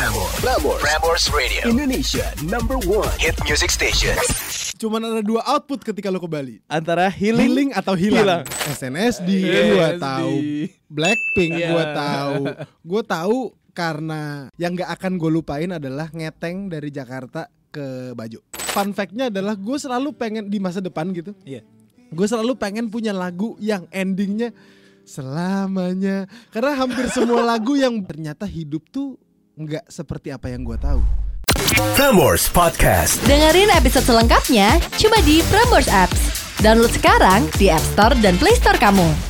Prambors. Prambors. Prambors Radio. Indonesia number one hit music station. Cuman ada dua output ketika lo ke Bali. Antara healing, Healing atau hilang. Hilang. SNSD Yes, gua di- tahu. Blackpink Iya. gua tahu. Gua tahu karena yang gak akan gue lupain adalah ngeteng dari Jakarta ke Bajo. Fun fact-nya adalah gue selalu pengen di masa depan gitu. Iya. Gue selalu pengen punya lagu yang endingnya selamanya. Karena hampir semua lagu yang ternyata hidup tuh nggak seperti apa yang gue tahu. Prambors Podcast. Dengerin episode selengkapnya cuma di Prambors Apps. Download sekarang di App Store dan Play Store kamu.